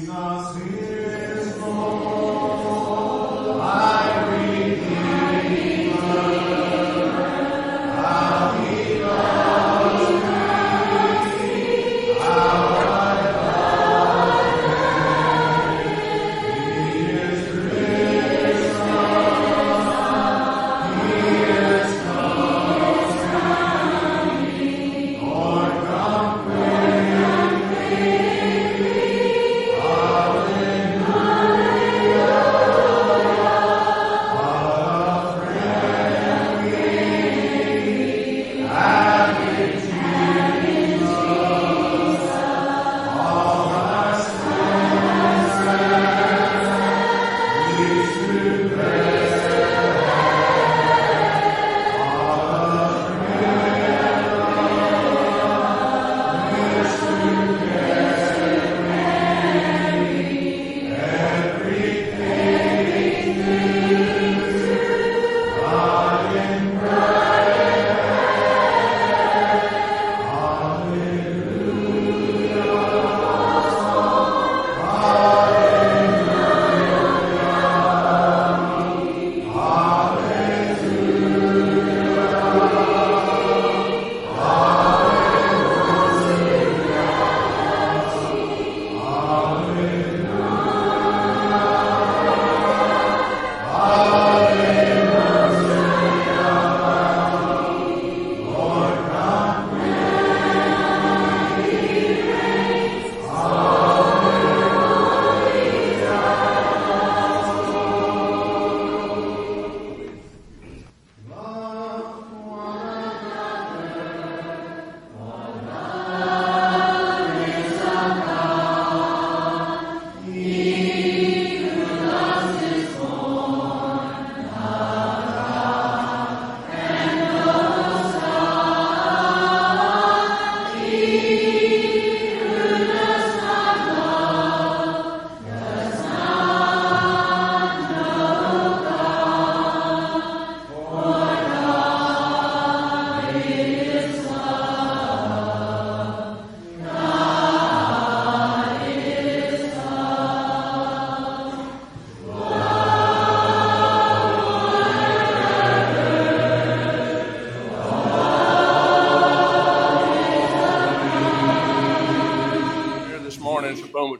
Jesus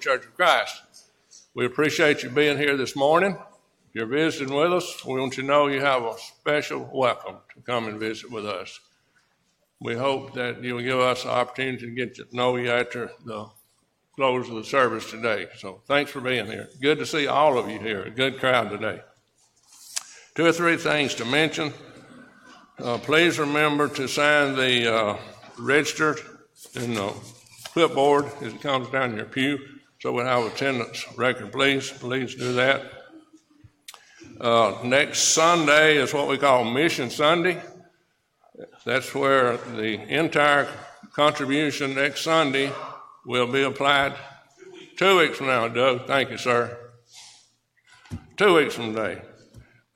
Church of Christ. We appreciate you being here this morning. If you're visiting with us, we want you to know you have a special welcome to come and visit with us. We hope that you'll give us the opportunity to get to know you after the close of the service today. So thanks for being here. Good to see all of you here. A good crowd today. Two or three things to mention. Uh, please remember to sign the uh, register in the clipboard as it comes down your pew. So we have attendance record, please. Please do that. Uh, next Sunday is what we call Mission Sunday. That's where the entire contribution next Sunday will be applied. Two weeks from now, Doug. Thank you, sir. Two weeks from today.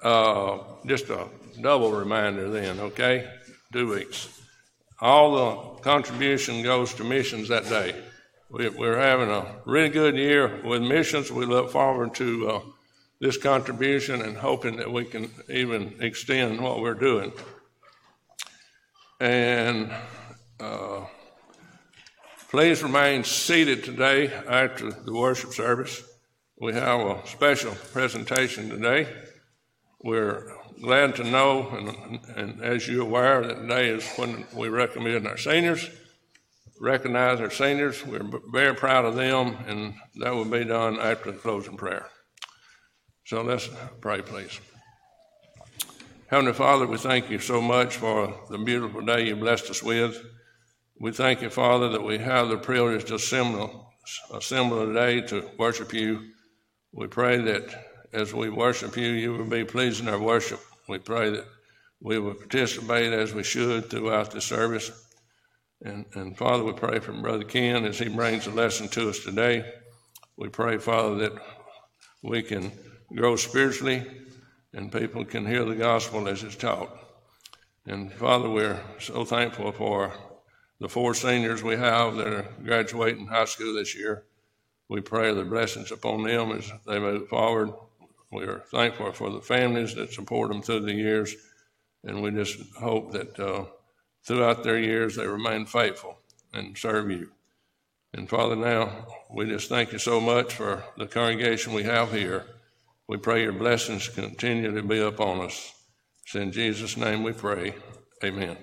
Uh, just a double reminder then, okay? Two weeks. All the contribution goes to missions that day we're having a really good year with missions. We look forward to uh, this contribution and hoping that we can even extend what we're doing. And uh, please remain seated today after the worship service. We have a special presentation today. We're glad to know, and, and as you're aware, that today is when we recommend our seniors recognize our seniors. We're very proud of them, and that will be done after the closing prayer. So let's pray, please. Heavenly Father, we thank you so much for the beautiful day you blessed us with. We thank you, Father, that we have the privilege to assemble, assemble today to worship you. We pray that as we worship you, you will be pleased in our worship. We pray that we will participate as we should throughout the service. And, and Father, we pray for Brother Ken as he brings a lesson to us today. We pray, Father, that we can grow spiritually and people can hear the gospel as it's taught. And Father, we're so thankful for the four seniors we have that are graduating high school this year. We pray the blessings upon them as they move forward. We are thankful for the families that support them through the years, and we just hope that uh, throughout their years they remain faithful and serve you. And Father, now we just thank you so much for the congregation we have here. We pray your blessings continue to be upon us. It's in Jesus' name we pray. Amen.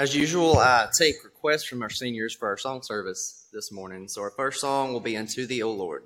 As usual, I take requests from our seniors for our song service this morning. So our first song will be Unto Thee, O Lord.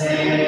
The same.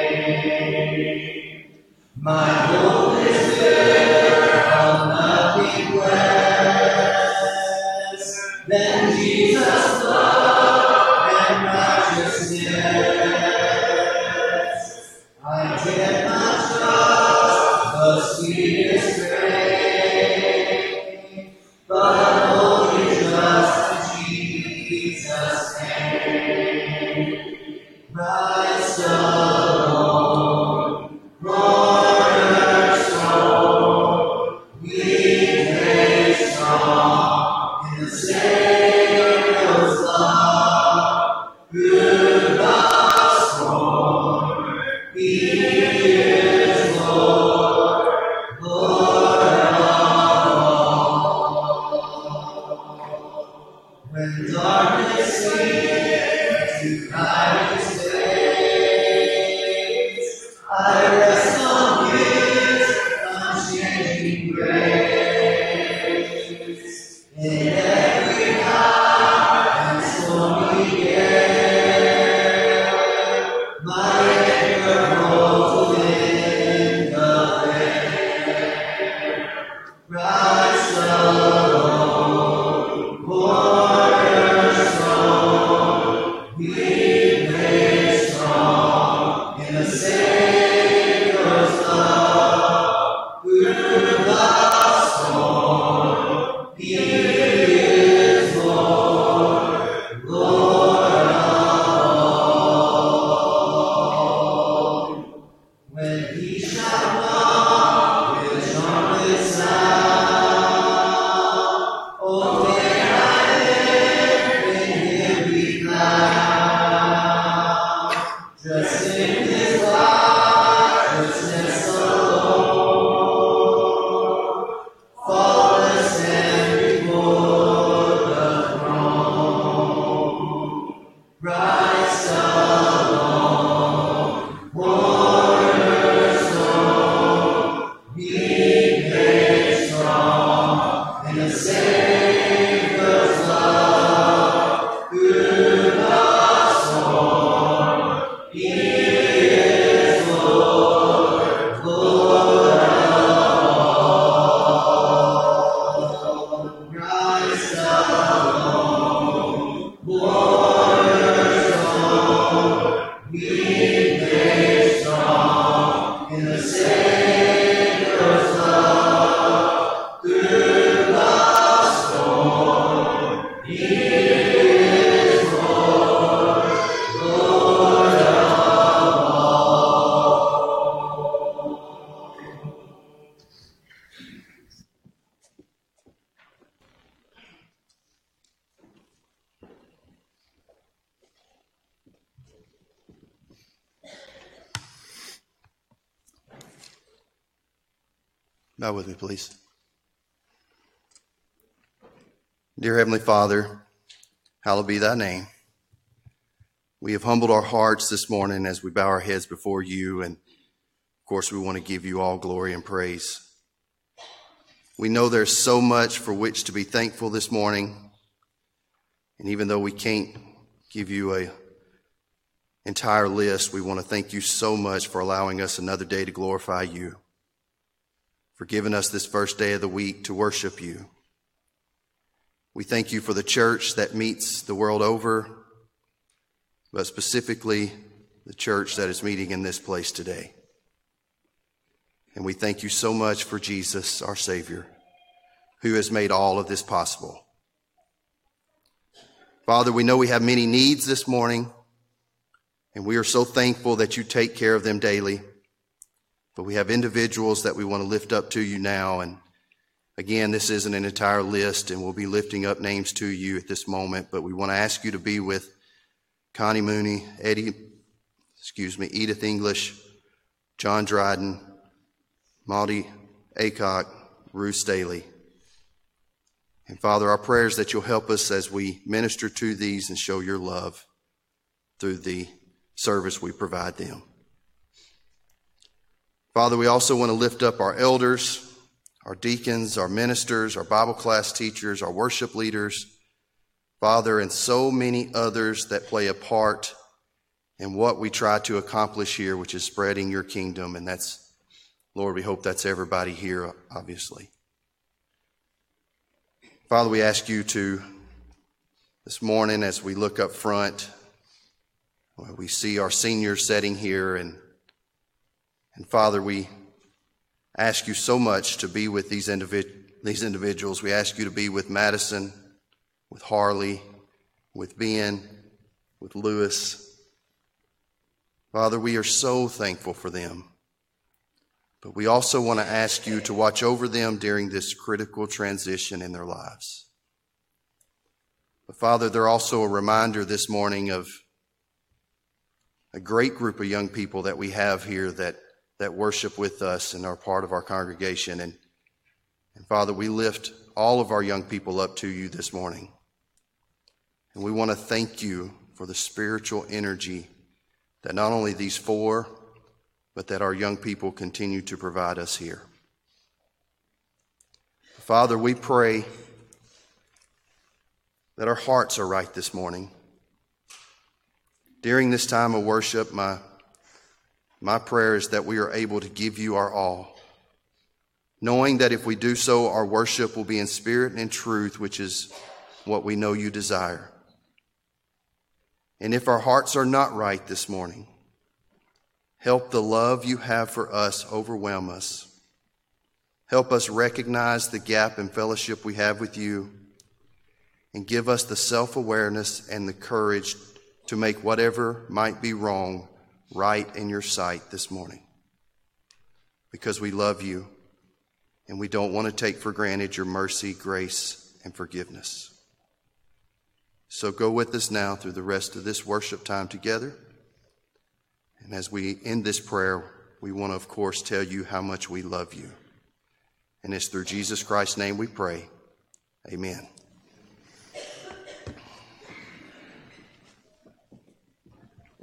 Be thy name. We have humbled our hearts this morning as we bow our heads before you, and of course, we want to give you all glory and praise. We know there's so much for which to be thankful this morning, and even though we can't give you a entire list, we want to thank you so much for allowing us another day to glorify you for giving us this first day of the week to worship you. We thank you for the church that meets the world over, but specifically the church that is meeting in this place today. And we thank you so much for Jesus, our Savior, who has made all of this possible. Father, we know we have many needs this morning, and we are so thankful that you take care of them daily. But we have individuals that we want to lift up to you now. And again, this isn't an entire list, and we'll be lifting up names to you at this moment. But we want to ask you to be with Connie Mooney, Eddie, excuse me, Edith English, John Dryden, Maudie Acock, Ruth Staley. And Father, our prayers that you'll help us as we minister to these and show your love through the service we provide them. Father, we also want to lift up our elders, our deacons, our ministers, our Bible class teachers, our worship leaders, Father, and so many others that play a part in what we try to accomplish here, which is spreading your kingdom. And that's, Lord, we hope that's everybody here, obviously. Father, we ask you to, this morning, as we look up front, we see our seniors sitting here and and Father, we ask you so much to be with these, individ- these individuals. We ask you to be with Madison, with Harley, with Ben, with Lewis. Father, we are so thankful for them. But we also want to ask you to watch over them during this critical transition in their lives. But Father, they're also a reminder this morning of a great group of young people that we have here that that worship with us and are part of our congregation. And, and Father, we lift all of our young people up to you this morning. And we want to thank you for the spiritual energy that not only these four, but that our young people continue to provide us here. Father, we pray that our hearts are right this morning. During this time of worship, my my prayer is that we are able to give you our all, knowing that if we do so, our worship will be in spirit and in truth, which is what we know you desire. And if our hearts are not right this morning, help the love you have for us overwhelm us. Help us recognize the gap in fellowship we have with you and give us the self awareness and the courage to make whatever might be wrong right in your sight this morning. Because we love you and we don't want to take for granted your mercy, grace, and forgiveness. So go with us now through the rest of this worship time together. And as we end this prayer, we want to, of course, tell you how much we love you. And it's through Jesus Christ's name we pray. Amen.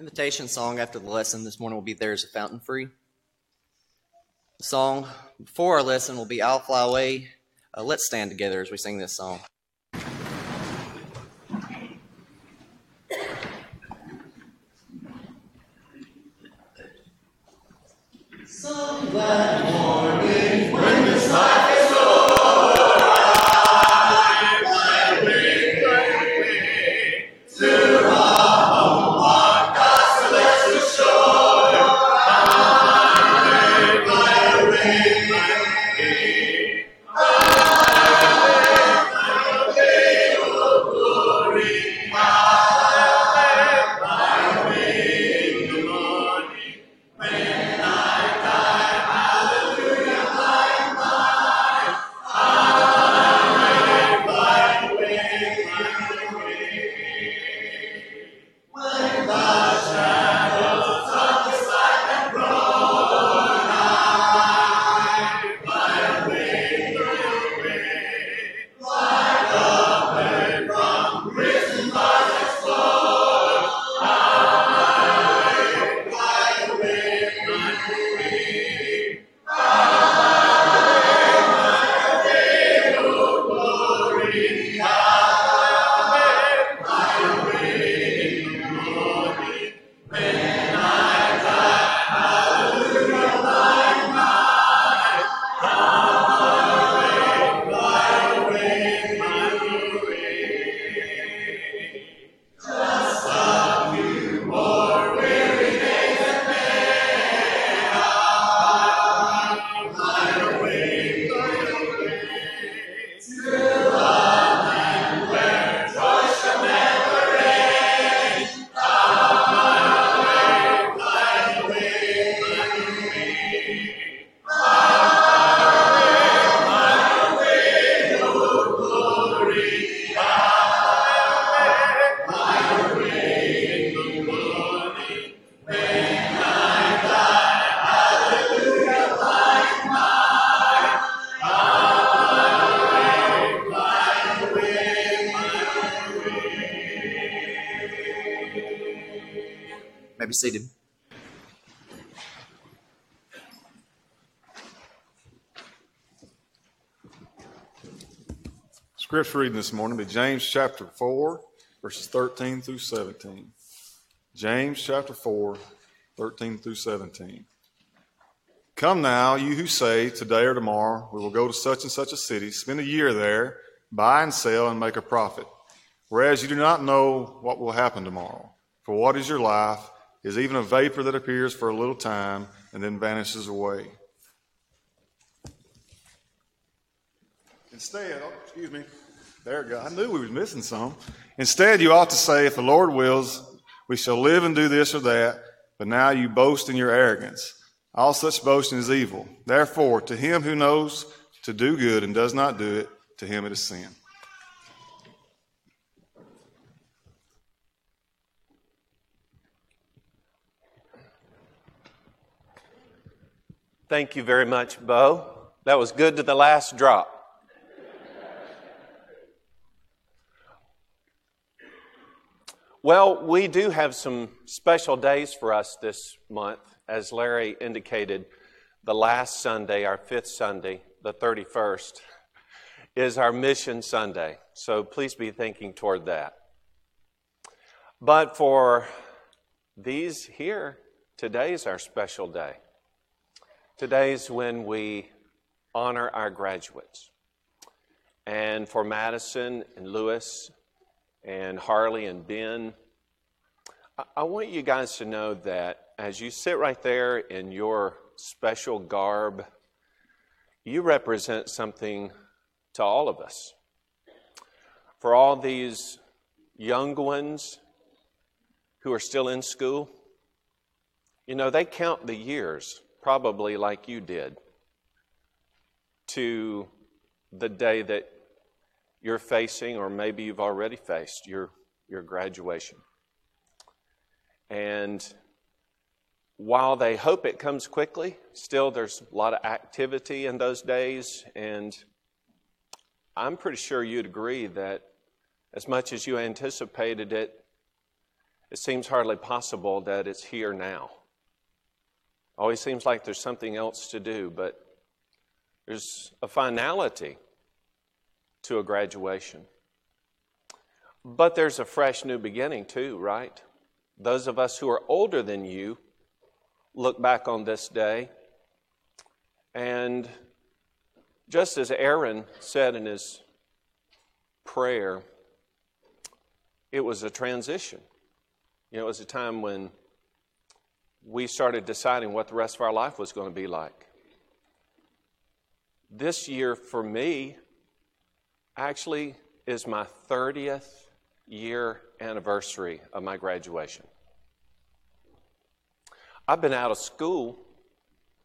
Invitation song after the lesson this morning will be There's a Fountain Free. The song before our lesson will be I'll Fly Away. Uh, let's stand together as we sing this song. May Scripture reading this morning be James chapter 4, verses 13 through 17. James chapter 4, 13 through 17. Come now, you who say, Today or tomorrow we will go to such and such a city, spend a year there, buy and sell, and make a profit. Whereas you do not know what will happen tomorrow. For what is your life? Is even a vapor that appears for a little time and then vanishes away. Instead, oh, excuse me, there it go. I knew we was missing some. Instead, you ought to say, if the Lord wills, we shall live and do this or that, but now you boast in your arrogance. All such boasting is evil. Therefore, to him who knows to do good and does not do it, to him it is sin. Thank you very much, Bo. That was good to the last drop. Well, we do have some special days for us this month. As Larry indicated, the last Sunday, our fifth Sunday, the 31st, is our Mission Sunday. So please be thinking toward that. But for these here, today's our special day. Today's when we honor our graduates. And for Madison and Lewis and Harley and Ben, I, want you guys to know that as you sit right there in your special garb, you represent something to all of us. For all these young ones who are still in school, you know, they count the years, probably like you did, to the day that you're facing, or maybe you've already faced, your, your graduation. And while they hope it comes quickly, still there's a lot of activity in those days. And I'm pretty sure you'd agree that as much as you anticipated it, it seems hardly possible that it's here now. Always seems like there's something else to do, but there's a finality to a graduation. But there's a fresh new beginning, too, right? Those of us who are older than you look back on this day, and just as Aaron said in his prayer, it was a transition. You know, it was a time when we started deciding what the rest of our life was going to be like. This year, for me, actually is my 30th year anniversary of my graduation. I've been out of school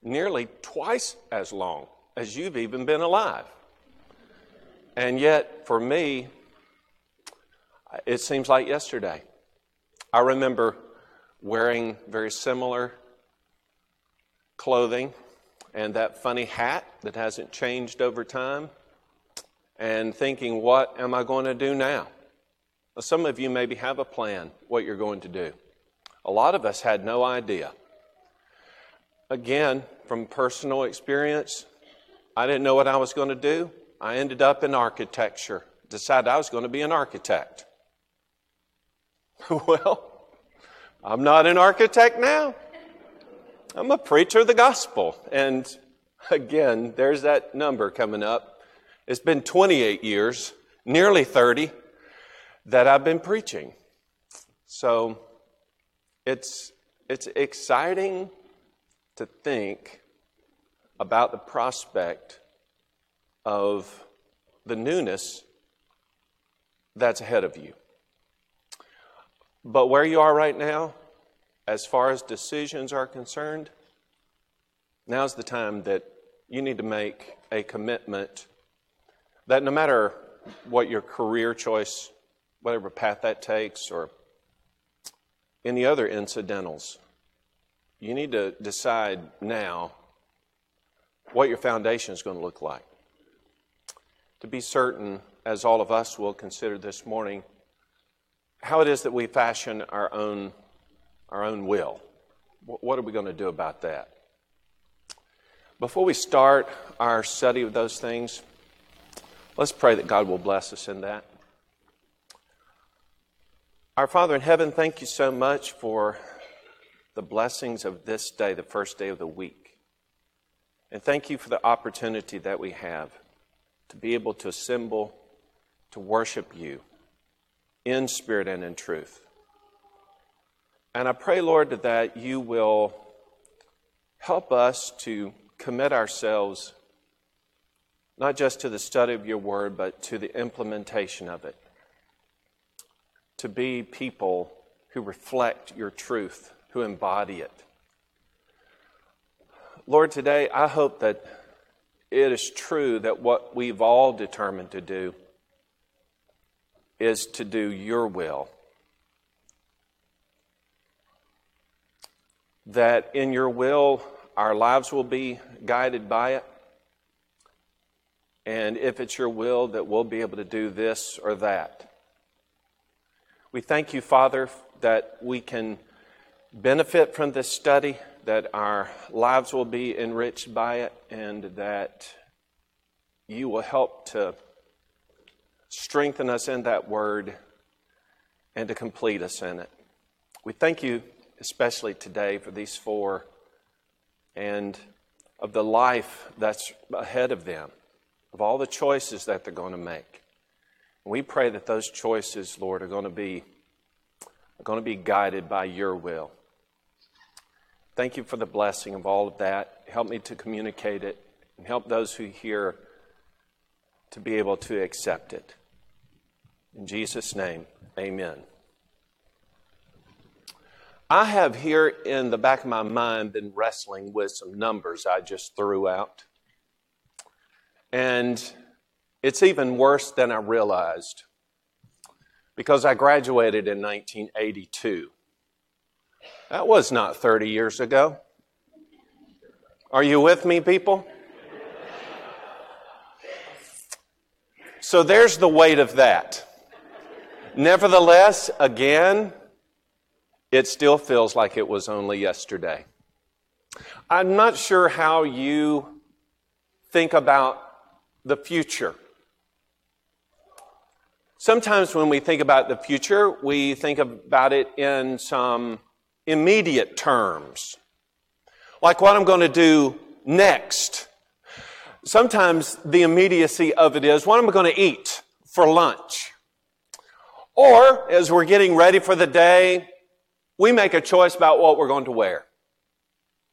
nearly twice as long as you've even been alive. And yet, for me, it seems like yesterday. I remember wearing very similar clothing and that funny hat that hasn't changed over time and thinking, what am I going to do now? Some of you maybe have a plan what you're going to do. A lot of us had no idea. Again, from personal experience, I didn't know what I was going to do. I ended up in architecture, decided I was going to be an architect. well, I'm not an architect now. I'm a preacher of the gospel. And again, there's that number coming up. It's been 28 years, nearly 30, that I've been preaching. So it's, it's exciting to think about the prospect of the newness that's ahead of you. But where you are right now, as far as decisions are concerned, now's the time that you need to make a commitment that no matter what your career choice, whatever path that takes, or any other incidentals, you need to decide now what your foundation is going to look like. To be certain, as all of us will consider this morning, how it is that we fashion our own, our own will. What are we going to do about that? Before we start our study of those things, Let's pray that God will bless us in that. Our Father in heaven, thank you so much for the blessings of this day, the first day of the week. And thank you for the opportunity that we have to be able to assemble to worship you in spirit and in truth. And I pray, Lord, that you will help us to commit ourselves not just to the study of your word, but to the implementation of it. To be people who reflect your truth, who embody it. Lord, today I hope that it is true that what we've all determined to do is to do your will. That in your will, our lives will be guided by it and if it's your will, that we'll be able to do this or that. We thank you, Father, that we can benefit from this study, that our lives will be enriched by it, and that you will help to strengthen us in that word and to complete us in it. We thank you especially today for these four and of the life that's ahead of them, of all the choices that they're going to make. We pray that those choices, Lord, are going to be are going to be guided by your will. Thank you for the blessing of all of that. Help me to communicate it and help those who hear to be able to accept it. In Jesus' name, amen. I have here in the back of my mind been wrestling with some numbers I just threw out. And it's even worse than I realized because I graduated in 1982. That was not 30 years ago. Are you with me, people? So there's the weight of that. Nevertheless, again, it still feels like it was only yesterday. I'm not sure how you think about the future. Sometimes when we think about the future, we think about it in some immediate terms, like what I'm going to do next. Sometimes the immediacy of it is what am I going to eat for lunch? Or as we're getting ready for the day, we make a choice about what we're going to wear,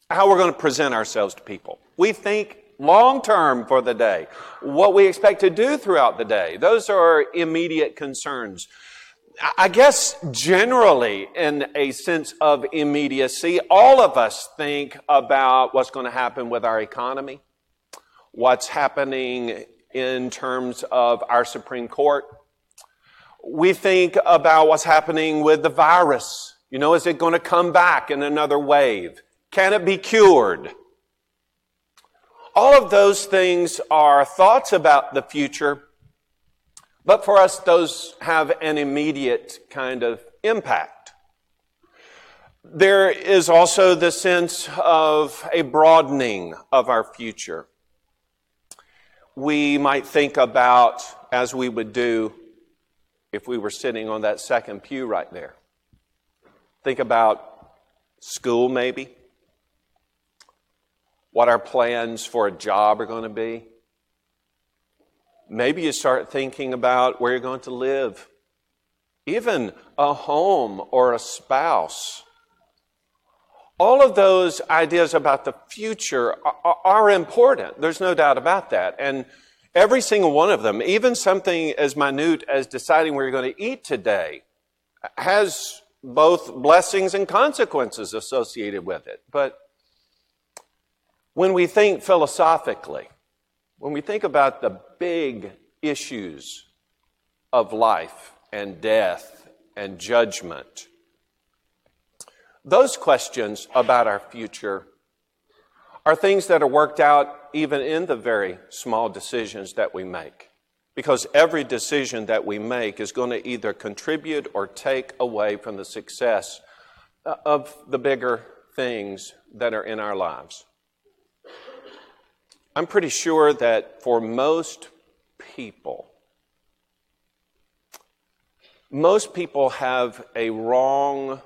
how we're going to present ourselves to people. We think long term for the day, what we expect to do throughout the day. Those are immediate concerns. I guess generally, in a sense of immediacy, all of us think about what's going to happen with our economy, what's happening in terms of our Supreme Court. We think about what's happening with the virus. You know, is it going to come back in another wave? Can it be cured? All of those things are thoughts about the future, but for us, those have an immediate kind of impact. There is also the sense of a broadening of our future. We might think about, as we would do if we were sitting on that second pew right there, think about school maybe what our plans for a job are going to be. Maybe you start thinking about where you're going to live, even a home or a spouse. All of those ideas about the future are, important. There's no doubt about that. And every single one of them, even something as minute as deciding where you're going to eat today, has both blessings and consequences associated with it. But when we think philosophically, when we think about the big issues of life and death and judgment, those questions about our future are things that are worked out even in the very small decisions that we make. Because every decision that we make is going to either contribute or take away from the success uh, of the bigger things that are in our lives. I'm pretty sure that for most people, most people have a wrong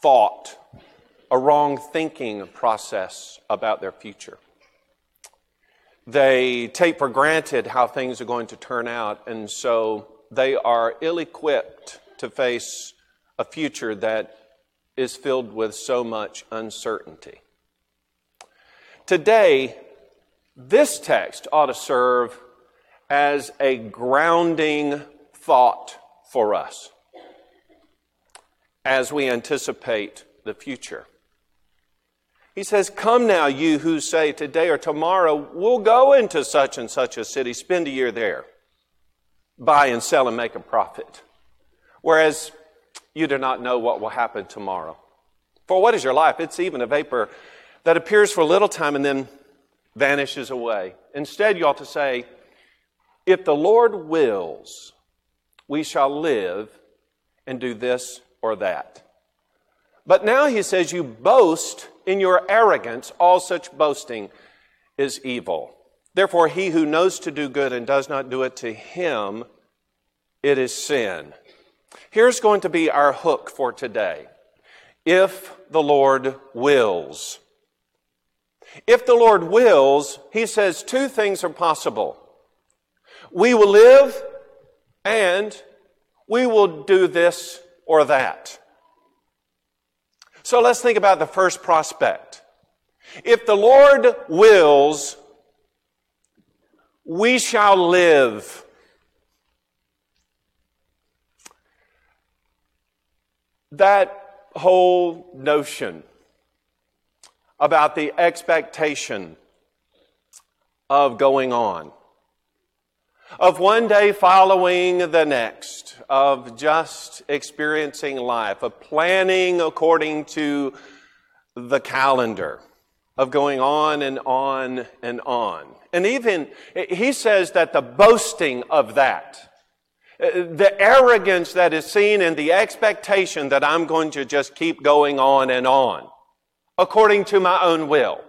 thought, a wrong thinking process about their future. They take for granted how things are going to turn out, and so they are ill equipped to face a future that is filled with so much uncertainty. Today, this text ought to serve as a grounding thought for us as we anticipate the future. He says, Come now, you who say today or tomorrow, we'll go into such and such a city, spend a year there, buy and sell and make a profit. Whereas you do not know what will happen tomorrow. For what is your life? It's even a vapor that appears for a little time and then vanishes away. Instead, you ought to say, If the Lord wills, we shall live and do this or that. But now he says, You boast in your arrogance. All such boasting is evil. Therefore, he who knows to do good and does not do it to him, it is sin. Here's going to be our hook for today. If the Lord wills. If the Lord wills, he says two things are possible. We will live and we will do this or that. So let's think about the first prospect. If the Lord wills, we shall live. That whole notion about the expectation of going on, of one day following the next, of just experiencing life, of planning according to the calendar, of going on and on and on. And even, he says that the boasting of that, the arrogance that is seen in the expectation that I'm going to just keep going on and on according to my own will.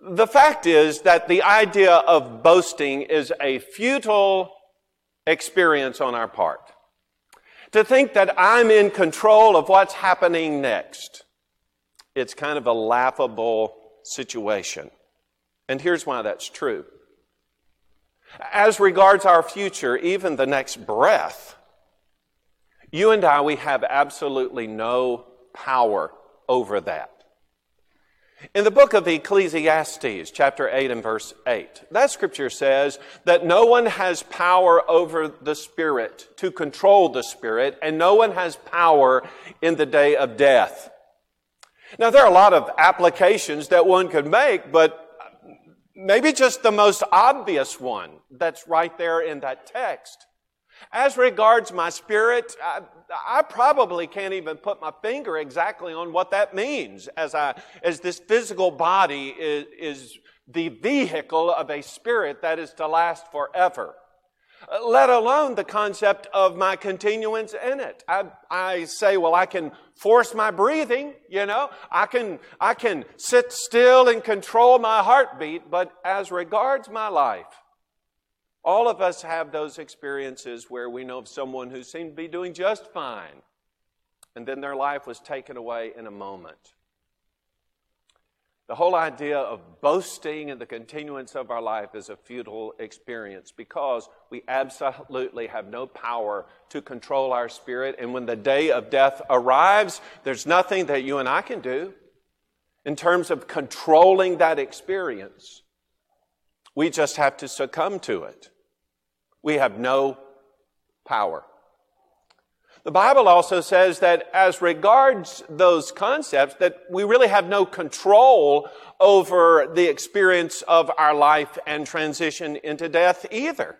The fact is that the idea of boasting is a futile experience on our part. To think that I'm in control of what's happening next, it's kind of a laughable situation. And here's why that's true. As regards our future, even the next breath, you and I, we have absolutely no power over that. In the book of Ecclesiastes, chapter 8 and verse 8, that scripture says that no one has power over the Spirit to control the Spirit, and no one has power in the day of death. Now, there are a lot of applications that one could make, but maybe just the most obvious one that's right there in that text as regards my spirit, I, I, probably can't even put my finger exactly on what that means as I, as this physical body is, is the vehicle of a spirit that is to last forever. Let alone the concept of my continuance in it. I, I say, well, I can force my breathing, you know. I can, I can sit still and control my heartbeat, but as regards my life, all of us have those experiences where we know of someone who seemed to be doing just fine, and then their life was taken away in a moment. The whole idea of boasting in the continuance of our life is a futile experience because we absolutely have no power to control our spirit. And when the day of death arrives, there's nothing that you and I can do in terms of controlling that experience. We just have to succumb to it. We have no power. The Bible also says that as regards those concepts, that we really have no control over the experience of our life and transition into death either.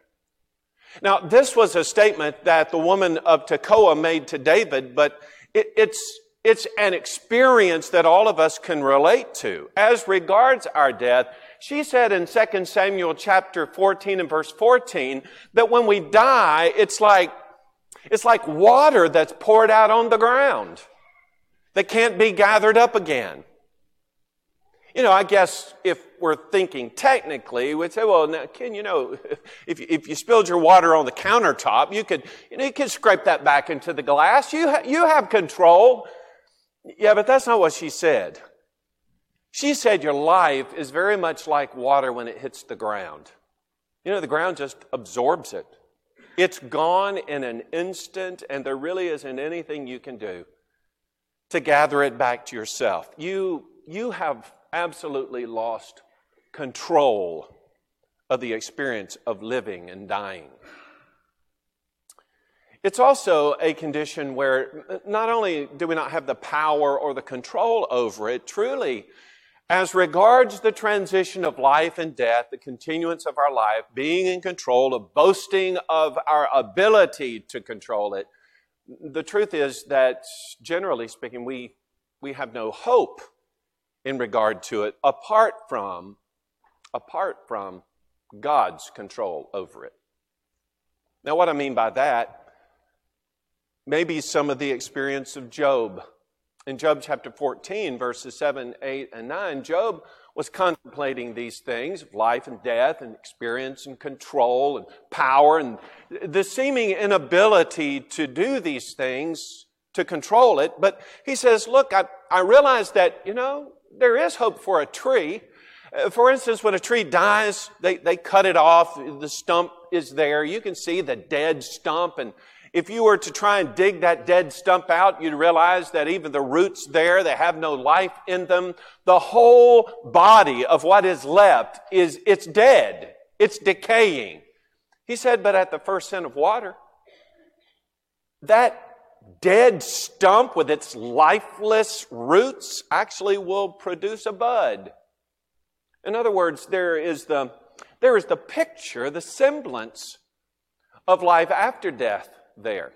Now, this was a statement that the woman of Tekoa made to David, but it, it's, it's an experience that all of us can relate to. As regards our death, she said in 2 Samuel chapter 14 and verse 14 that when we die, it's like, it's like water that's poured out on the ground that can't be gathered up again. You know, I guess if we're thinking technically, we'd say, well, now, Ken, you know, if, if you spilled your water on the countertop, you could, you know, you could scrape that back into the glass. You, ha- you have control. Yeah, but that's not what she said. She said your life is very much like water when it hits the ground. You know, the ground just absorbs it. It's gone in an instant, and there really isn't anything you can do to gather it back to yourself. You, you have absolutely lost control of the experience of living and dying. It's also a condition where not only do we not have the power or the control over it, truly, as regards the transition of life and death, the continuance of our life, being in control, of boasting of our ability to control it, the truth is that generally speaking, we, we have no hope in regard to it apart from, apart from God's control over it. Now, what I mean by that, maybe some of the experience of Job in Job chapter 14, verses 7, 8, and 9, Job was contemplating these things of life and death and experience and control and power and the seeming inability to do these things to control it. But he says, Look, I, I realize that, you know, there is hope for a tree. Uh, For instance, when a tree dies, they, they cut it off. The stump is there. You can see the dead stump. And if you were to try and dig that dead stump out, you'd realize that even the roots there, they have no life in them. The whole body of what is left is, it's dead. It's decaying. He said, but at the first scent of water, that dead stump with its lifeless roots actually will produce a bud. In other words, there is the, there is the picture, the semblance of life after death there.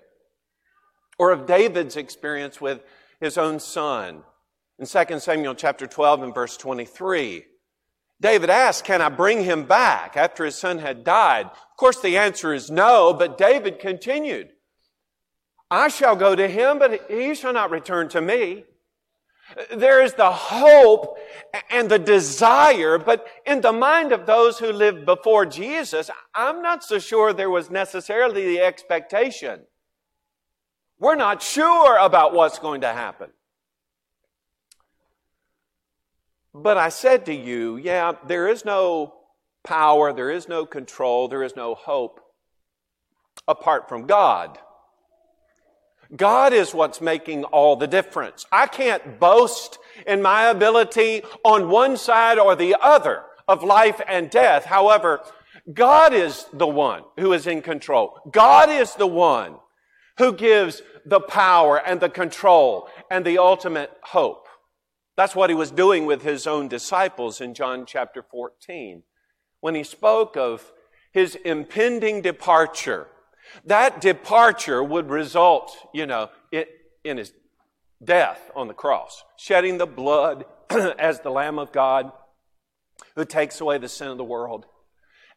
Or of David's experience with his own son. In 2 Samuel chapter 12 and verse 23, David asked, Can I bring him back after his son had died? Of course, the answer is no, but David continued, I shall go to him, but he shall not return to me. There is the hope and the desire, but in the mind of those who lived before Jesus, I'm not so sure there was necessarily the expectation. We're not sure about what's going to happen. But I said to you, yeah, there is no power, there is no control, there is no hope apart from God. God is what's making all the difference. I can't boast in my ability on one side or the other of life and death. However, God is the one who is in control. God is the one who gives the power and the control and the ultimate hope. That's what he was doing with his own disciples in John chapter 14 when he spoke of his impending departure that departure would result, you know, in his death on the cross, shedding the blood as the Lamb of God who takes away the sin of the world.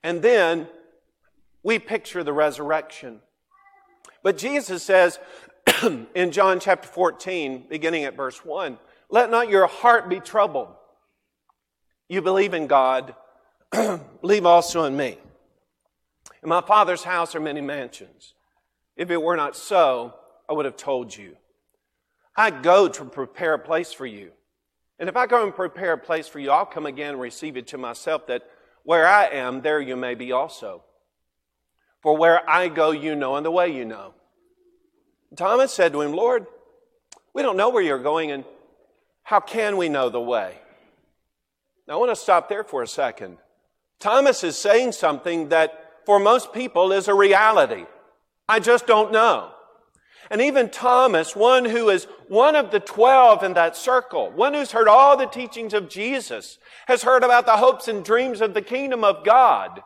And then we picture the resurrection. But Jesus says in John chapter 14, beginning at verse 1, let not your heart be troubled. You believe in God, believe also in me. In my Father's house are many mansions. If it were not so, I would have told you. I go to prepare a place for you. And if I go and prepare a place for you, I'll come again and receive it to myself, that where I am, there you may be also. For where I go, you know, and the way you know. Thomas said to him, Lord, we don't know where you're going, and how can we know the way? Now, I want to stop there for a second. Thomas is saying something that for most people is a reality. I just don't know. And even Thomas, one who is one of the twelve in that circle, one who's heard all the teachings of Jesus, has heard about the hopes and dreams of the kingdom of God.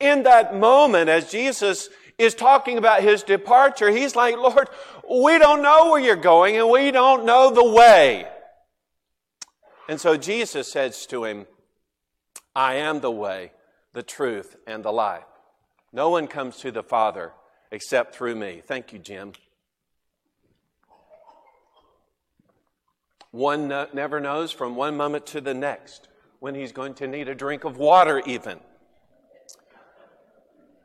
In that moment, as Jesus is talking about his departure, he's like, Lord, we don't know where you're going and we don't know the way. And so Jesus says to him, I am the way, the truth, and the life. No one comes to the Father except through me. Thank you, Jim. One no- never knows from one moment to the next when he's going to need a drink of water, even.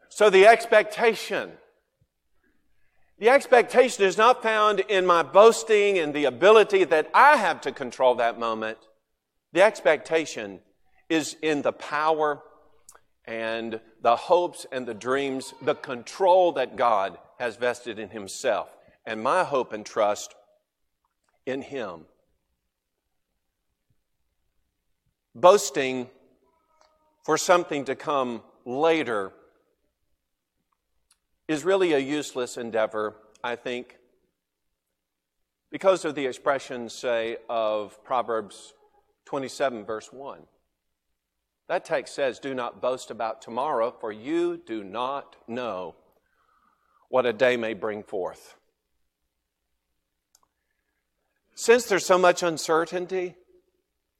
So the expectation, the expectation is not found in my boasting and the ability that I have to control that moment. The expectation is in the power and the hopes and the dreams, the control that God has vested in Himself, and my hope and trust in Him. Boasting for something to come later is really a useless endeavor, I think, because of the expression, say, of Proverbs 27, verse 1. That text says, Do not boast about tomorrow, for you do not know what a day may bring forth. Since there's so much uncertainty,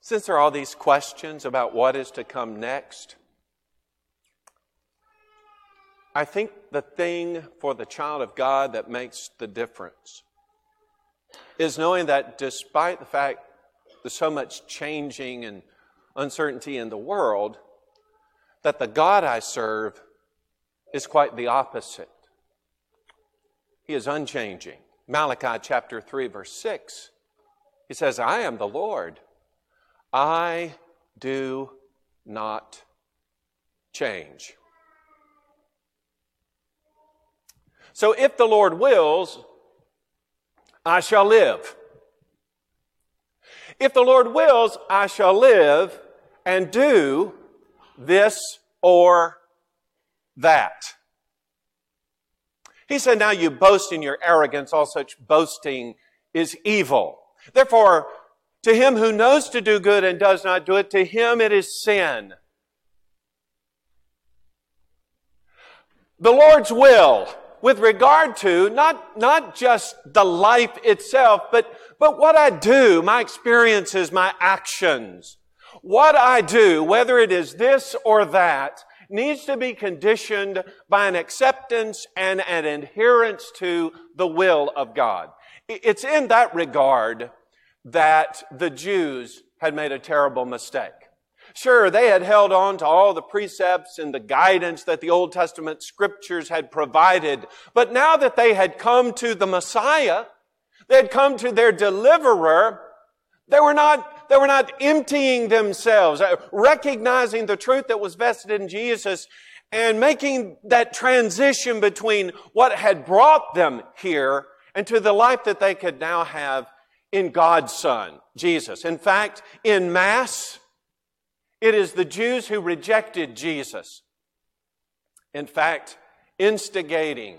since there are all these questions about what is to come next, I think the thing for the child of God that makes the difference is knowing that despite the fact there's so much changing and uncertainty in the world, that the God I serve is quite the opposite. He is unchanging. Malachi chapter 3, verse 6, he says, I am the Lord. I do not change. So if the Lord wills, I shall live. If the Lord wills, I shall live and do this or that. He said, Now you boast in your arrogance, all such boasting is evil. Therefore, to him who knows to do good and does not do it, to him it is sin. The Lord's will with regard to not, not just the life itself, but, but what I do, my experiences, my actions. What I do, whether it is this or that, needs to be conditioned by an acceptance and an adherence to the will of God. It's in that regard that the Jews had made a terrible mistake. Sure, they had held on to all the precepts and the guidance that the Old Testament scriptures had provided. But now that they had come to the Messiah, they had come to their deliverer, they were not, they were not emptying themselves, uh, recognizing the truth that was vested in Jesus and making that transition between what had brought them here and to the life that they could now have in God's Son, Jesus. In fact, in Mass, it is the Jews who rejected Jesus. In fact, instigating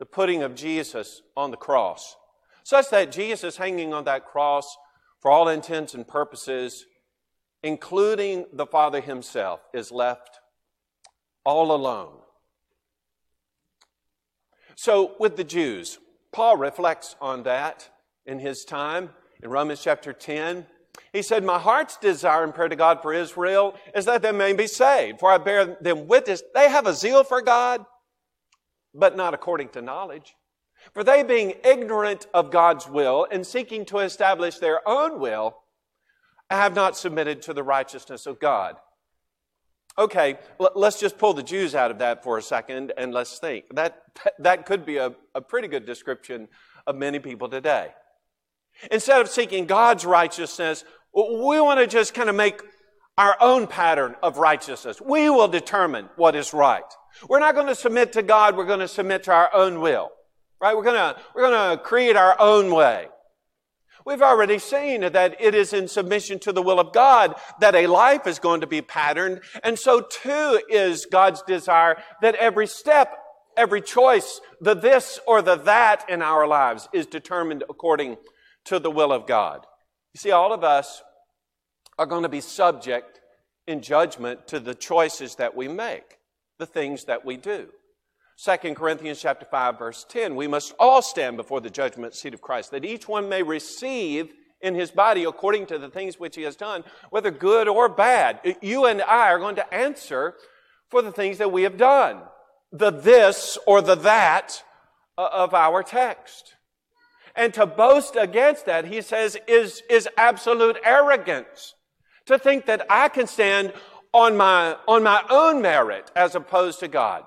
the putting of Jesus on the cross, such that Jesus hanging on that cross, for all intents and purposes, including the Father himself, is left all alone. So, with the Jews, Paul reflects on that in his time in Romans chapter 10. He said, My heart's desire and prayer to God for Israel is that they may be saved. For I bear them witness, they have a zeal for God, but not according to knowledge. For they, being ignorant of God's will and seeking to establish their own will, have not submitted to the righteousness of God. Okay, let's just pull the Jews out of that for a second and let's think. That, that could be a, a pretty good description of many people today. Instead of seeking God's righteousness, we want to just kind of make our own pattern of righteousness. We will determine what is right. We're not going to submit to God, we're going to submit to our own will. Right? We're going we're going to create our own way. We've already seen that it is in submission to the will of God that a life is going to be patterned. And so too is God's desire that every step, every choice, the this or the that in our lives is determined according to the will of God. You see, all of us are going to be subject in judgment to the choices that we make, the things that we do. 2 Corinthians chapter 5 verse 10, we must all stand before the judgment seat of Christ, that each one may receive in his body according to the things which he has done, whether good or bad. You and I are going to answer for the things that we have done, the this or the that uh, of our text. And to boast against that, he says, is, is absolute arrogance. To think that I can stand on my, on my own merit as opposed to God.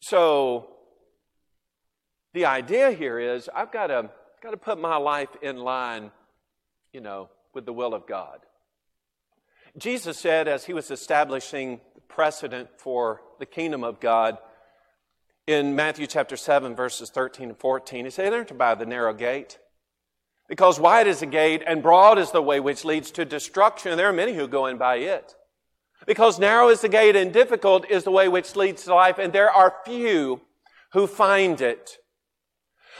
So, the idea here is I've got to, got to put my life in line, you know, with the will of God. Jesus said, as he was establishing the precedent for the kingdom of God, in Matthew chapter 7, verses 13 and 14. He said, Enter by the narrow gate. Because wide is the gate and broad is the way which leads to destruction, and there are many who go in by it. Because narrow is the gate and difficult is the way which leads to life, and there are few who find it.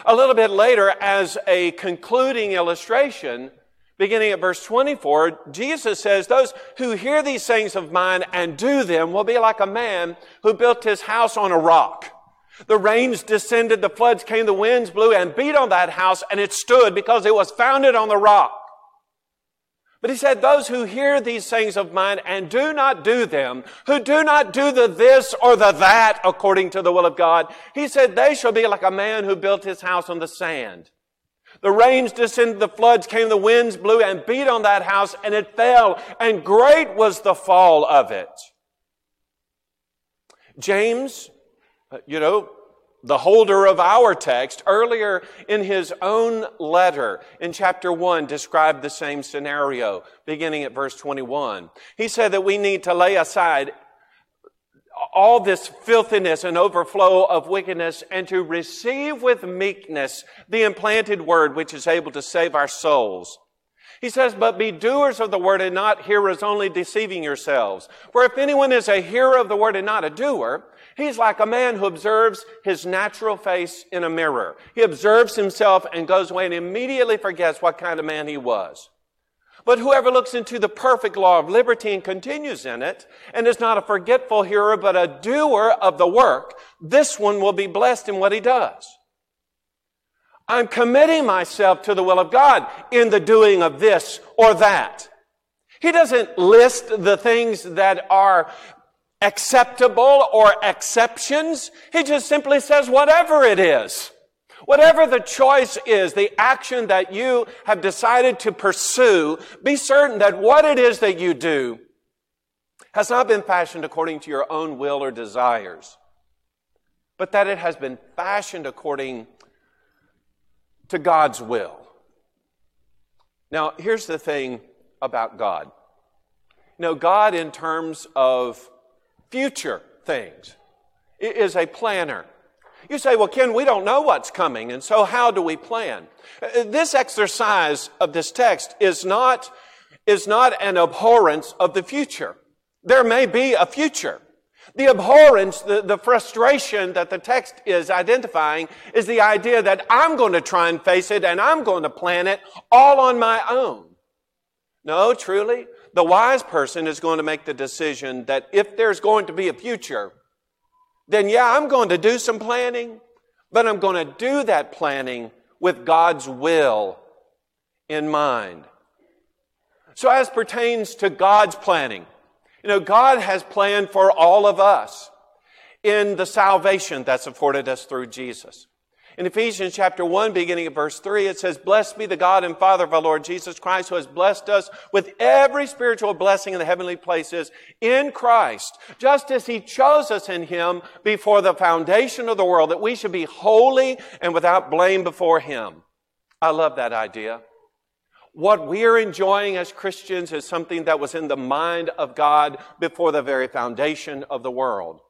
A little bit later, as a concluding illustration, beginning at verse 24, Jesus says, Those who hear these things of mine and do them will be like a man who built his house on a rock. The rains descended, the floods came, the winds blew and beat on that house, and it stood because it was founded on the rock. But he said, those who hear these things of mine and do not do them, who do not do the this or the that according to the will of God, he said, they shall be like a man who built his house on the sand. The rains descended, the floods came, the winds blew and beat on that house, and it fell, and great was the fall of it. James uh, you know, the holder of our text, earlier in his own letter in chapter 1, described the same scenario, beginning at verse 21. He said that we need to lay aside all this filthiness and overflow of wickedness and to receive with meekness the implanted word which is able to save our souls. He says, but be doers of the word and not hearers only deceiving yourselves. For if anyone is a hearer of the word and not a doer, he's like a man who observes his natural face in a mirror. He observes himself and goes away and immediately forgets what kind of man he was. But whoever looks into the perfect law of liberty and continues in it, and is not a forgetful hearer, but a doer of the work, this one will be blessed in what he does. I'm committing myself to the will of God in the doing of this or that. He doesn't list the things that are acceptable or exceptions. He just simply says whatever it is. Whatever the choice is, the action that you have decided to pursue, be certain that what it is that you do has not been fashioned according to your own will or desires, but that it has been fashioned according to God's will. Now, here's the thing about God. You know, God, in terms of future things, is a planner. You say, well, Ken, we don't know what's coming, and so how do we plan? Uh, this exercise of this text is not, is not an abhorrence of the future. There may be a future. The abhorrence, the, the frustration that the text is identifying is the idea that I'm going to try and face it and I'm going to plan it all on my own. No, truly, the wise person is going to make the decision that if there's going to be a future, then yeah, I'm going to do some planning, but I'm going to do that planning with God's will in mind. So as pertains to God's planning, you know, God has planned for all of us in the salvation that's afforded us through Jesus. In Ephesians chapter 1, beginning at verse 3, it says, Blessed be the God and Father of our Lord Jesus Christ, who has blessed us with every spiritual blessing in the heavenly places in Christ, just as he chose us in him before the foundation of the world, that we should be holy and without blame before him. I love that idea. What we're enjoying as Christians is something that was in the mind of God before the very foundation of the world.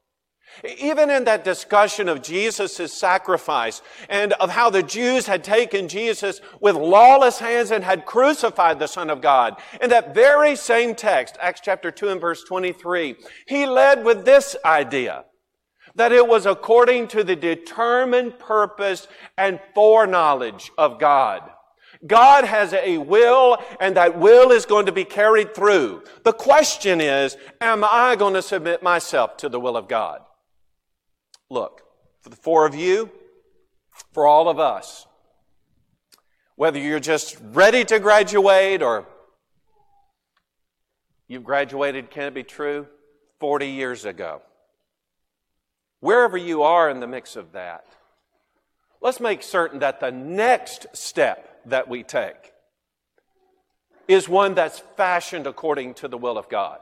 Even in that discussion of Jesus' sacrifice and of how the Jews had taken Jesus with lawless hands and had crucified the Son of God, in that very same text, Acts chapter 2 and verse 23, he led with this idea that it was according to the determined purpose and foreknowledge of God. God has a will and that will is going to be carried through. The question is, am I going to submit myself to the will of God? Look, for the four of you, for all of us, whether you're just ready to graduate or you've graduated, can it be true? 40 years ago. Wherever you are in the mix of that, let's make certain that the next step that we take is one that's fashioned according to the will of God.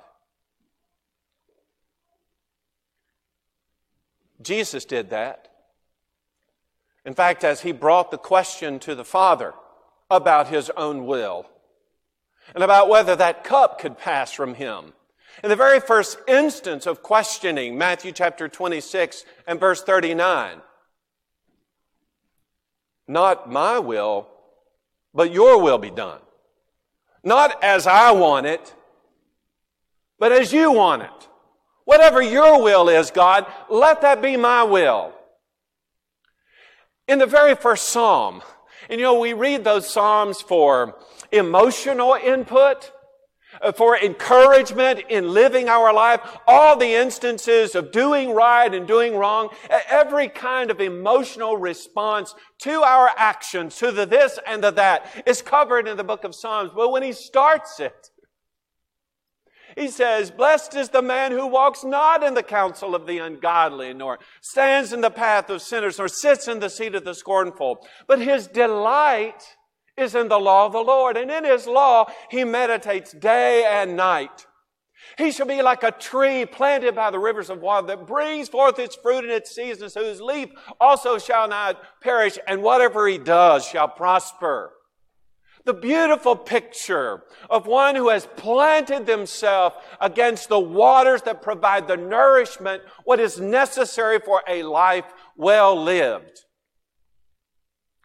Jesus did that. In fact, as he brought the question to the Father about his own will and about whether that cup could pass from him, in the very first instance of questioning, Matthew chapter 26 and verse 39, not my will, but your will be done. Not as I want it, but as you want it. Whatever your will is, God, let that be my will. In the very first psalm, and you know, we read those psalms for emotional input, uh, for encouragement in living our life, all the instances of doing right and doing wrong, every kind of emotional response to our actions, to the this and the that, is covered in the book of Psalms. But when he starts it, he says, Blessed is the man who walks not in the counsel of the ungodly, nor stands in the path of sinners, nor sits in the seat of the scornful, but his delight is in the law of the Lord. And in his law, he meditates day and night. He shall be like a tree planted by the rivers of water that brings forth its fruit in its seasons, whose leaf also shall not perish, and whatever he does shall prosper. The beautiful picture of one who has planted themselves against the waters that provide the nourishment, what is necessary for a life well lived.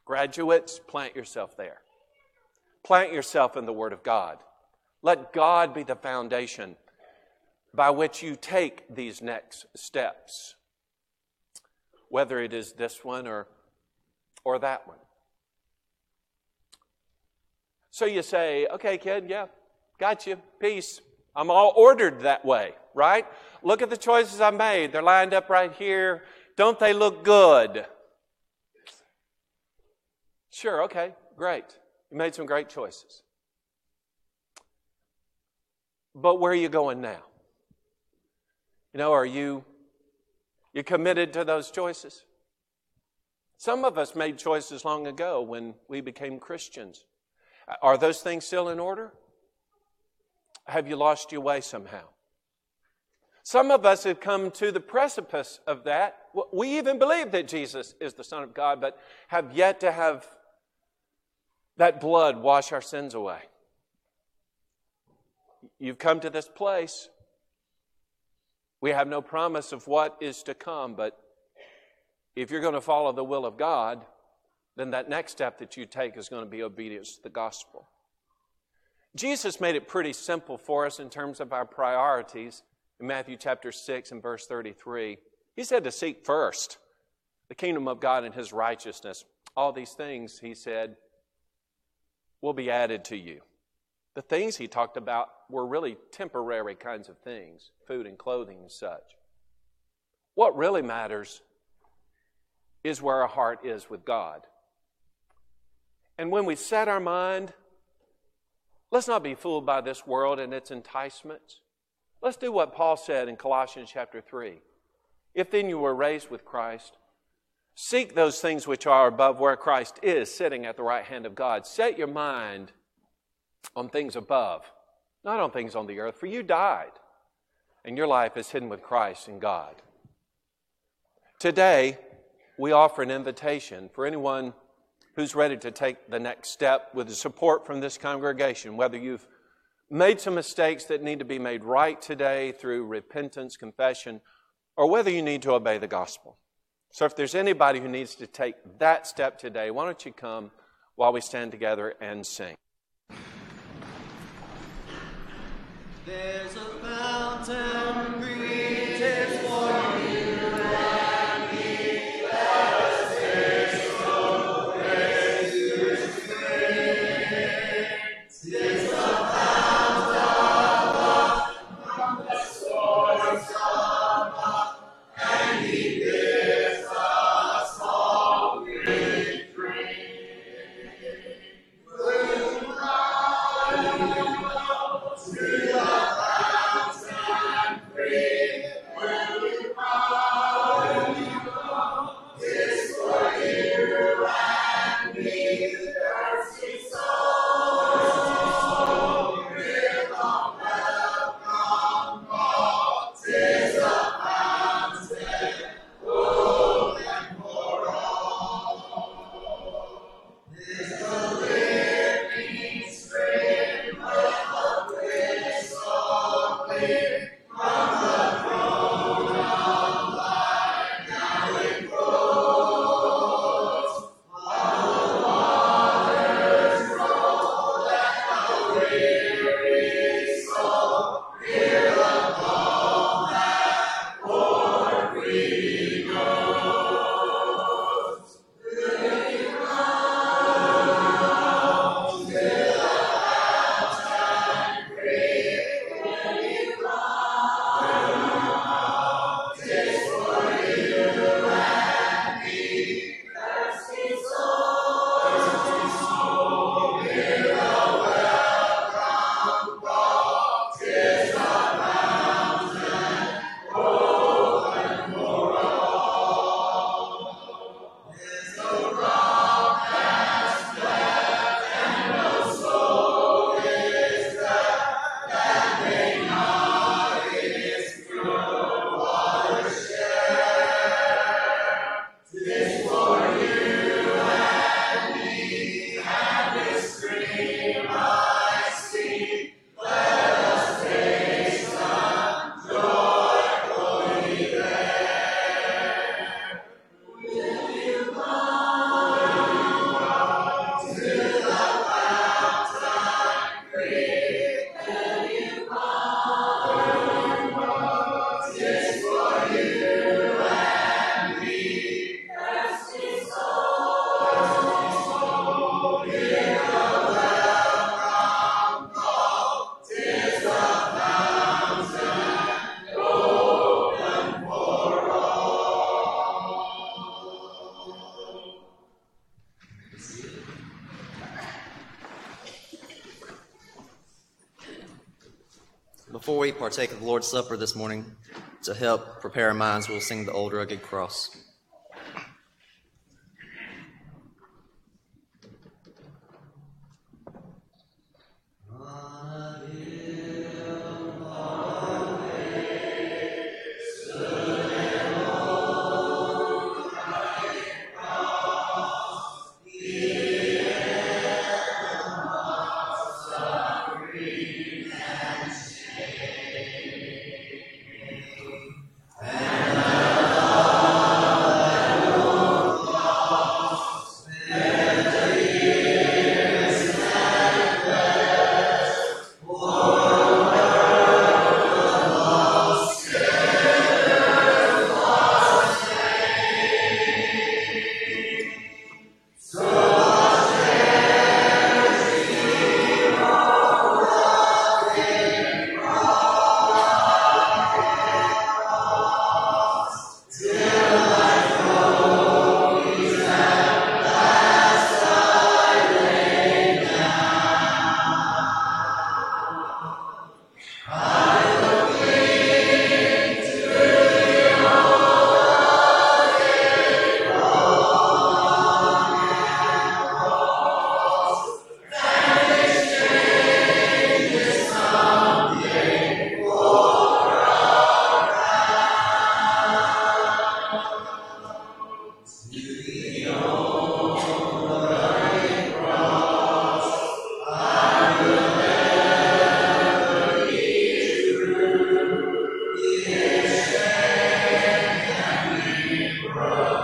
Graduates, plant yourself there. Plant yourself in the Word of God. Let God be the foundation by which you take these next steps, whether it is this one or, or that one. So you say, okay, kid, yeah, got you, peace. I'm all ordered that way, right? Look at the choices I made. They're lined up right here. Don't they look good? Sure, okay, great. You made some great choices. But where are you going now? You know, are you you committed to those choices? Some of us made choices long ago when we became Christians. Are those things still in order? Have you lost your way somehow? Some of us have come to the precipice of that. We even believe that Jesus is the Son of God, but have yet to have that blood wash our sins away. You've come to this place. We have no promise of what is to come, but if you're going to follow the will of God, then that next step that you take is going to be obedience to the gospel. Jesus made it pretty simple for us in terms of our priorities in Matthew chapter 6 and verse 33. He said to seek first the kingdom of God and his righteousness. All these things, he said, will be added to you. The things he talked about were really temporary kinds of things food and clothing and such. What really matters is where our heart is with God. And when we set our mind, let's not be fooled by this world and its enticements. Let's do what Paul said in Colossians chapter 3. If then you were raised with Christ, seek those things which are above where Christ is sitting at the right hand of God. Set your mind on things above, not on things on the earth, for you died, and your life is hidden with Christ in God. Today, we offer an invitation for anyone who's ready to take the next step with the support from this congregation, whether you've made some mistakes that need to be made right today through repentance, confession, or whether you need to obey the gospel. So, if there's anybody who needs to take that step today, why don't you come while we stand together and sing? There's a fountain partake of the Lord's Supper this morning, to help prepare our minds, we'll sing the Old Rugged Cross. If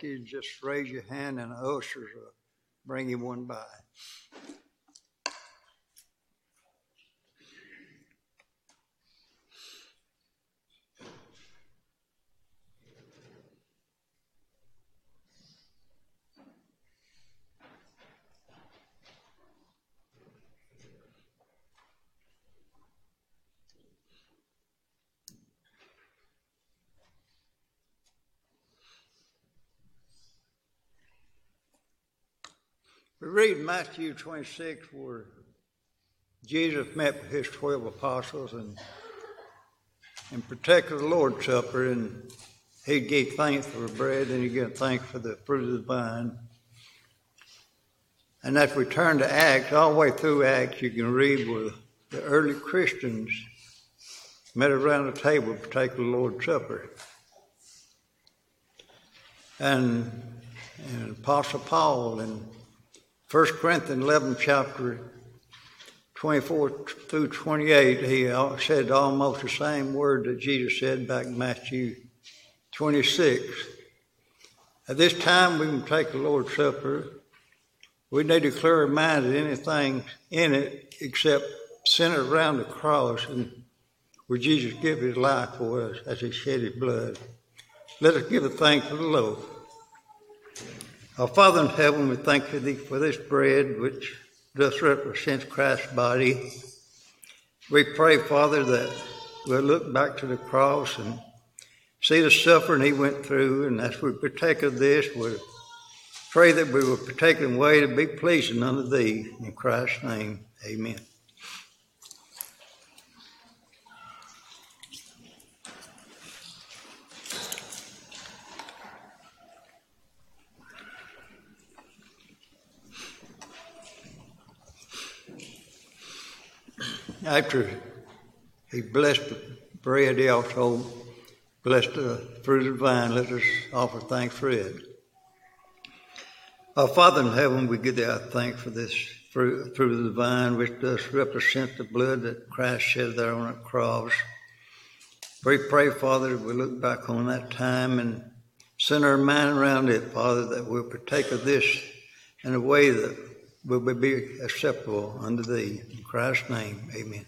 package, just raise your hand and the ushers will bring you one by. We read Matthew 26 where Jesus met with his 12 apostles and and partook of the Lord's Supper, and he gave thanks for the bread and he gave thanks for the fruit of the vine. And as we turn to Acts, all the way through Acts, you can read where the early Christians met around the table to take the Lord's Supper. And, and Apostle Paul in 1 Corinthians 11, chapter 24 through 28, he said almost the same word that Jesus said back in Matthew 26. At this time, we can take the Lord's Supper. We need to clear our mind of anything in it except centered around the cross and where Jesus gave his life for us as he shed his blood. Let us give a thanks to the Lord. Our Father in heaven, we thank thee for this bread which thus represents Christ's body. We pray, Father, that we'll look back to the cross and see the suffering he went through, and as we partake of this, we pray that we will partake in a way to be pleasing unto thee. In Christ's name, amen. After he blessed the bread, he also blessed the fruit of the vine. Let us offer thanks for it. Our Father in heaven, we give thee our thanks for this fruit, fruit of the vine, which does represent the blood that Christ shed there on the cross. We pray, Father, that we look back on that time and center our mind around it, Father, that we'll partake of this in a way that will be acceptable unto thee. In Christ's name, amen.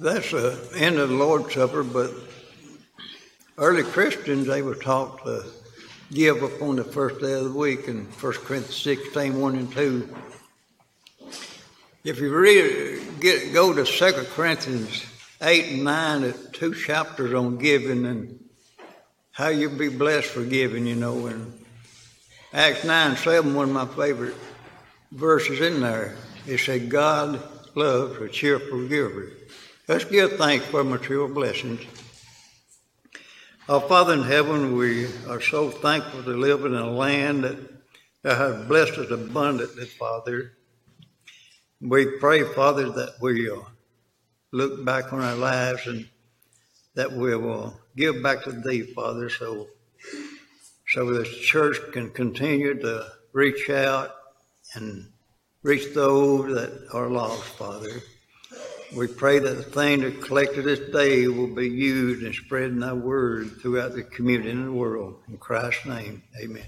That's the end of the Lord's Supper, but early Christians, they were taught to give upon the first day of the week in 1 Corinthians 16, 1 and 2. If you read, get, go to 2 Corinthians 8 and 9, two chapters on giving and how you'll be blessed for giving, you know. And Acts 9 7, one of my favorite verses in there, it said, God loves a cheerful giver. Let's give thanks for material blessings. Our Father in heaven, we are so thankful to live in a land that, that has blessed us abundantly, Father. We pray, Father, that we uh, look back on our lives and that we will give back to Thee, Father, so so this church can continue to reach out and reach those that are lost, Father. We pray that the thing that collected this day will be used in spreading thy word throughout the community and the world. In Christ's name, amen.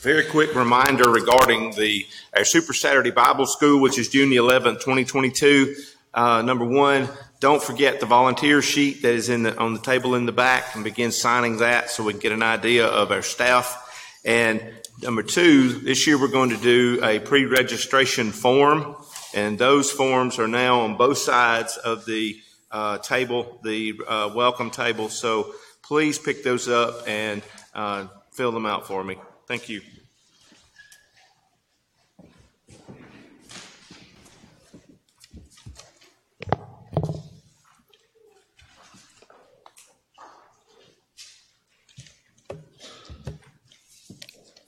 Very quick reminder regarding the our Super Saturday Bible School, which is June 11th, 2022. Uh, number one, don't forget the volunteer sheet that is in the, on the table in the back and begin signing that so we can get an idea of our staff. And number two, this year we're going to do a pre-registration form and those forms are now on both sides of the uh, table, the uh, welcome table. So please pick those up and uh, fill them out for me. Thank you.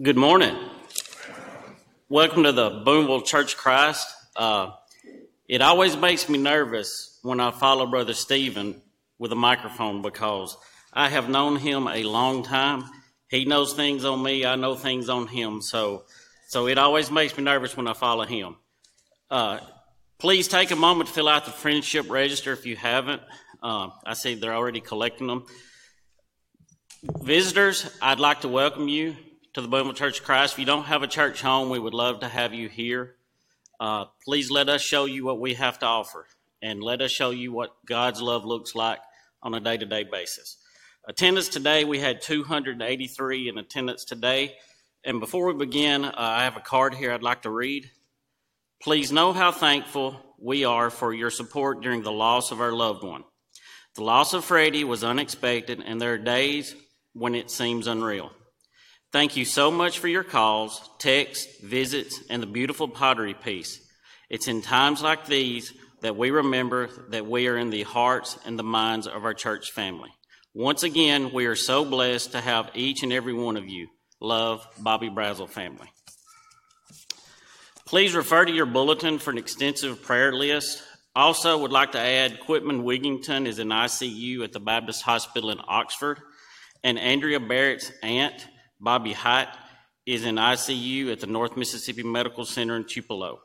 Good morning. Welcome to the Booneville Church Christ. Uh, it always makes me nervous when I follow Brother Stephen with a microphone because I have known him a long time. He knows things on me, I know things on him. So, so it always makes me nervous when I follow him. Uh, please take a moment to fill out the friendship register if you haven't. Uh, I see they're already collecting them. Visitors, I'd like to welcome you to the Booneville Church of Christ. If you don't have a church home, we would love to have you here. Uh, please let us show you what we have to offer and let us show you what God's love looks like on a day to day basis. Attendance today, we had 283 in attendance today. And before we begin, uh, I have a card here I'd like to read. Please know how thankful we are for your support during the loss of our loved one. The loss of Freddie was unexpected, and there are days when it seems unreal. Thank you so much for your calls, texts, visits, and the beautiful pottery piece. It's in times like these that we remember that we are in the hearts and the minds of our church family. Once again, we are so blessed to have each and every one of you. Love, Bobby Brazel family. Please refer to your bulletin for an extensive prayer list. Also, would like to add Quitman Wigington is in ICU at the Baptist Hospital in Oxford, and Andrea Barrett's aunt Bobby Height is in ICU at the North Mississippi Medical Center in Tupelo.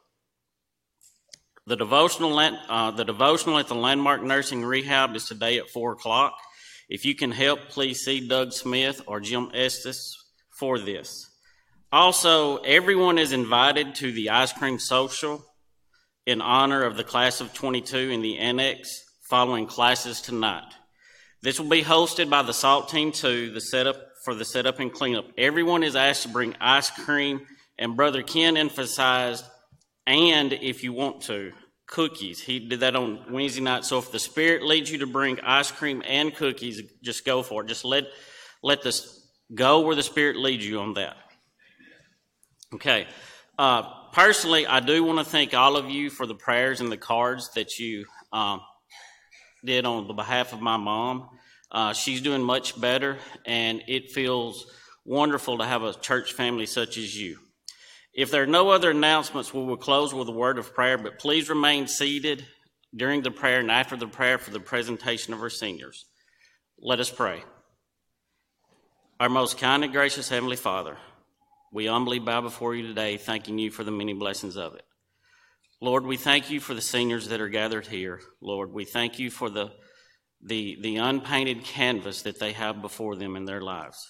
The devotional, uh, the devotional at the Landmark Nursing Rehab is today at 4 o'clock. If you can help, please see Doug Smith or Jim Estes for this. Also, everyone is invited to the ice cream social in honor of the class of 22 in the annex following classes tonight. This will be hosted by the SALT Team 2, the setup for the setup and cleanup. Everyone is asked to bring ice cream, and Brother Ken emphasized, and if you want to, cookies. He did that on Wednesday night. So if the Spirit leads you to bring ice cream and cookies, just go for it. Just let let this go where the Spirit leads you on that. Okay. Uh, personally, I do want to thank all of you for the prayers and the cards that you um, did on the behalf of my mom. Uh, she's doing much better, and it feels wonderful to have a church family such as you. If there are no other announcements, we will close with a word of prayer, but please remain seated during the prayer and after the prayer for the presentation of our seniors. Let us pray. Our most kind and gracious Heavenly Father, we humbly bow before you today, thanking you for the many blessings of it. Lord, we thank you for the seniors that are gathered here. Lord, we thank you for the, the, the unpainted canvas that they have before them in their lives.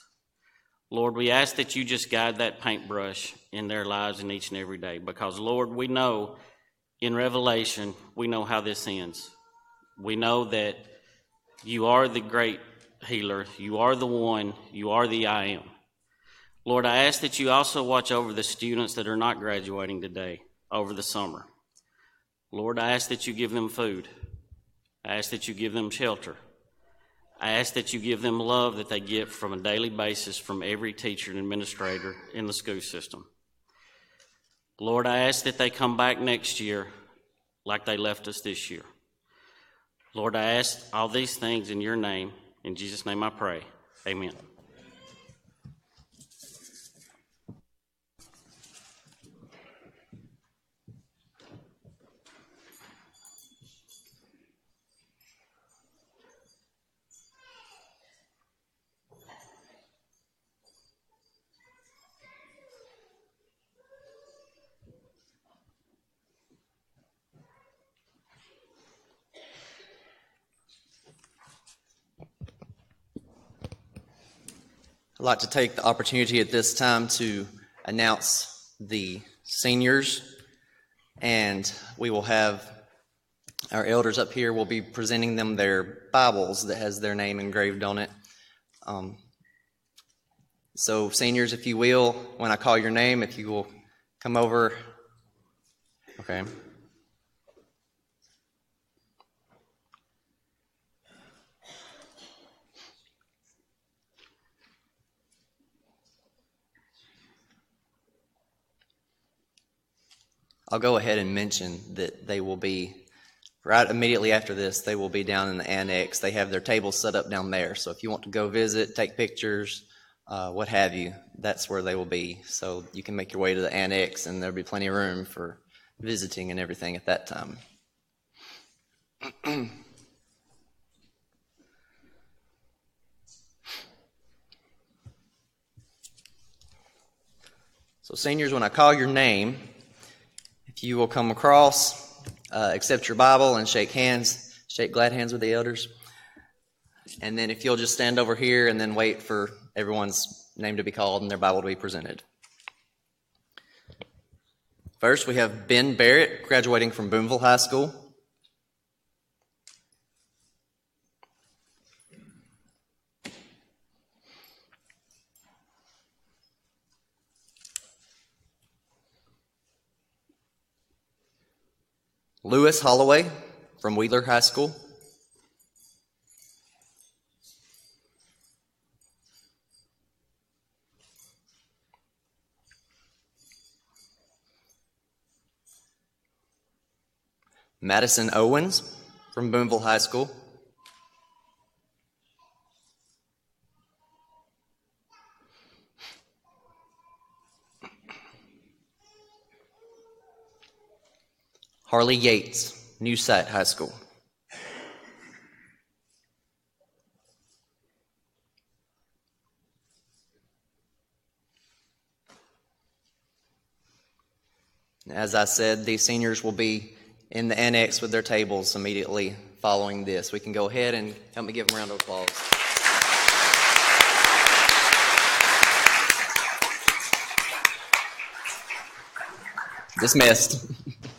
Lord, we ask that you just guide that paintbrush in their lives in each and every day because, Lord, we know in Revelation, we know how this ends. We know that you are the great healer, you are the one, you are the I am. Lord, I ask that you also watch over the students that are not graduating today over the summer. Lord, I ask that you give them food. I ask that you give them shelter. I ask that you give them love that they get from a daily basis from every teacher and administrator in the school system. Lord, I ask that they come back next year like they left us this year. Lord, I ask all these things in your name. In Jesus' name I pray. Amen. I'd like to take the opportunity at this time to announce the seniors, and we will have our elders up here. will be presenting them their Bibles that has their name engraved on it. Um, so, seniors, if you will, when I call your name, if you will come over. Okay. I'll go ahead and mention that they will be right immediately after this. They will be down in the annex. They have their tables set up down there. So if you want to go visit, take pictures, uh, what have you, that's where they will be. So you can make your way to the annex, and there'll be plenty of room for visiting and everything at that time. so, seniors, when I call your name, if you will come across, uh, accept your Bible, and shake hands, shake glad hands with the elders. And then if you'll just stand over here and then wait for everyone's name to be called and their Bible to be presented. First, we have Ben Barrett, graduating from Booneville High School. Lewis Holloway from Wheeler High School. Madison Owens from Booneville High School. Harley Yates, New Site High School. As I said, these seniors will be in the annex with their tables immediately following this. We can go ahead and help me give them a round of applause. Dismissed.